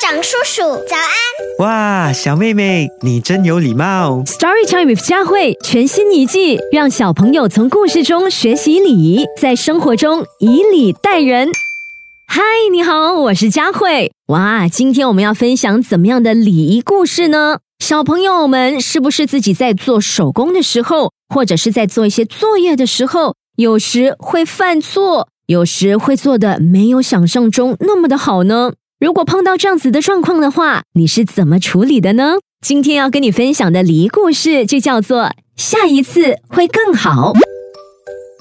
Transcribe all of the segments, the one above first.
长叔叔，早安！哇，小妹妹，你真有礼貌。Story Time with 佳慧全新一季，让小朋友从故事中学习礼仪，在生活中以礼待人。嗨，你好，我是佳慧。哇，今天我们要分享怎么样的礼仪故事呢？小朋友们是不是自己在做手工的时候，或者是在做一些作业的时候，有时会犯错，有时会做的没有想象中那么的好呢？如果碰到这样子的状况的话，你是怎么处理的呢？今天要跟你分享的离故事就叫做“下一次会更好”。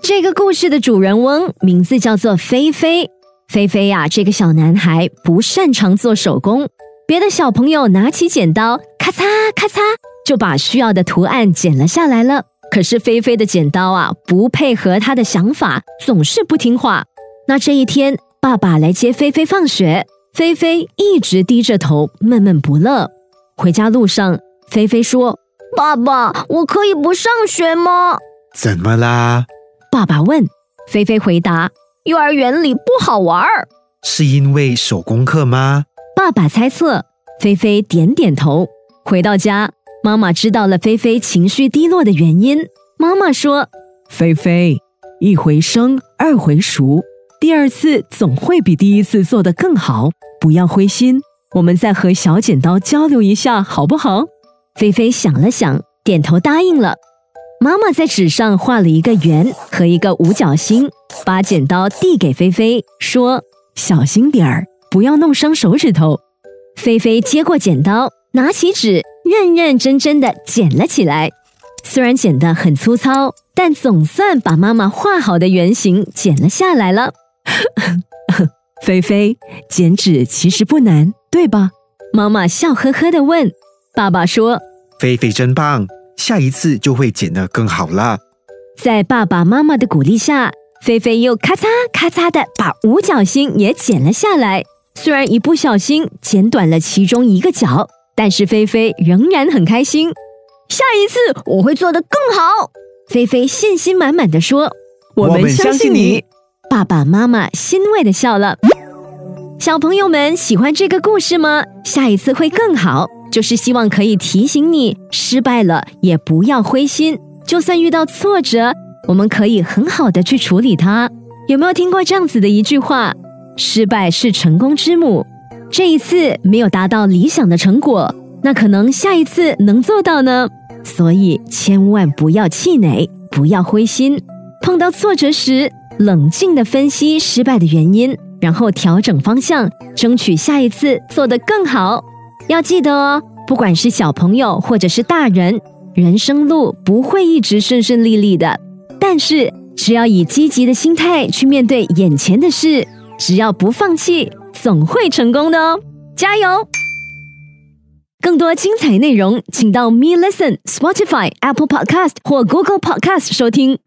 这个故事的主人翁名字叫做菲菲。菲菲呀、这个小男孩不擅长做手工，别的小朋友拿起剪刀，咔嚓咔嚓就把需要的图案剪了下来了。可是菲菲的剪刀啊，不配合他的想法，总是不听话。那这一天，爸爸来接菲菲放学，菲菲一直低着头，闷闷不乐。回家路上，菲菲说爸爸，我可以不上学吗？怎么啦？：“爸爸问。”菲菲回答幼儿园里不好玩儿。是因为手工课吗？：“爸爸猜测。”菲菲点点头。回到家，妈妈知道了菲菲情绪低落的原因。妈妈说菲菲，一回生，二回熟，第二次总会比第一次做得更好，不要灰心。我们再和小剪刀交流一下，好不好？：“菲菲想了想，点头答应了。”妈妈在纸上画了一个圆和一个五角星，把剪刀递给菲菲，说小心点儿，不要弄伤手指头。菲菲接过剪刀，拿起纸，认认真真的剪了起来。虽然剪得很粗糙，但总算把妈妈画好的圆形剪了下来了。菲菲，剪纸其实不难，对吧？妈妈笑呵呵的问：“爸爸说，菲菲真棒，下一次就会剪得更好了。在爸爸妈妈的鼓励下，菲菲又咔嚓咔嚓的把五角星也剪了下来。虽然一不小心剪短了其中一个角，但是菲菲仍然很开心。下一次我会做得更好。菲菲信心满满的说。我们相信你。爸爸妈妈欣慰的笑了。小朋友们喜欢这个故事吗？下一次会更好，就是希望可以提醒你，失败了也不要灰心，就算遇到挫折，我们可以很好的去处理它。有没有听过这样子的一句话？失败是成功之母。这一次没有达到理想的成果，那可能下一次能做到呢。所以千万不要气馁，不要灰心。碰到挫折时，冷静的分析失败的原因，然后调整方向，争取下一次做得更好。要记得哦，不管是小朋友或者是大人，人生路不会一直顺顺利利的，但是只要以积极的心态去面对眼前的事，只要不放弃，总会成功的哦！加油！更多精彩内容，请到 Me Listen、Spotify、Apple Podcast 或 Google Podcast 收听。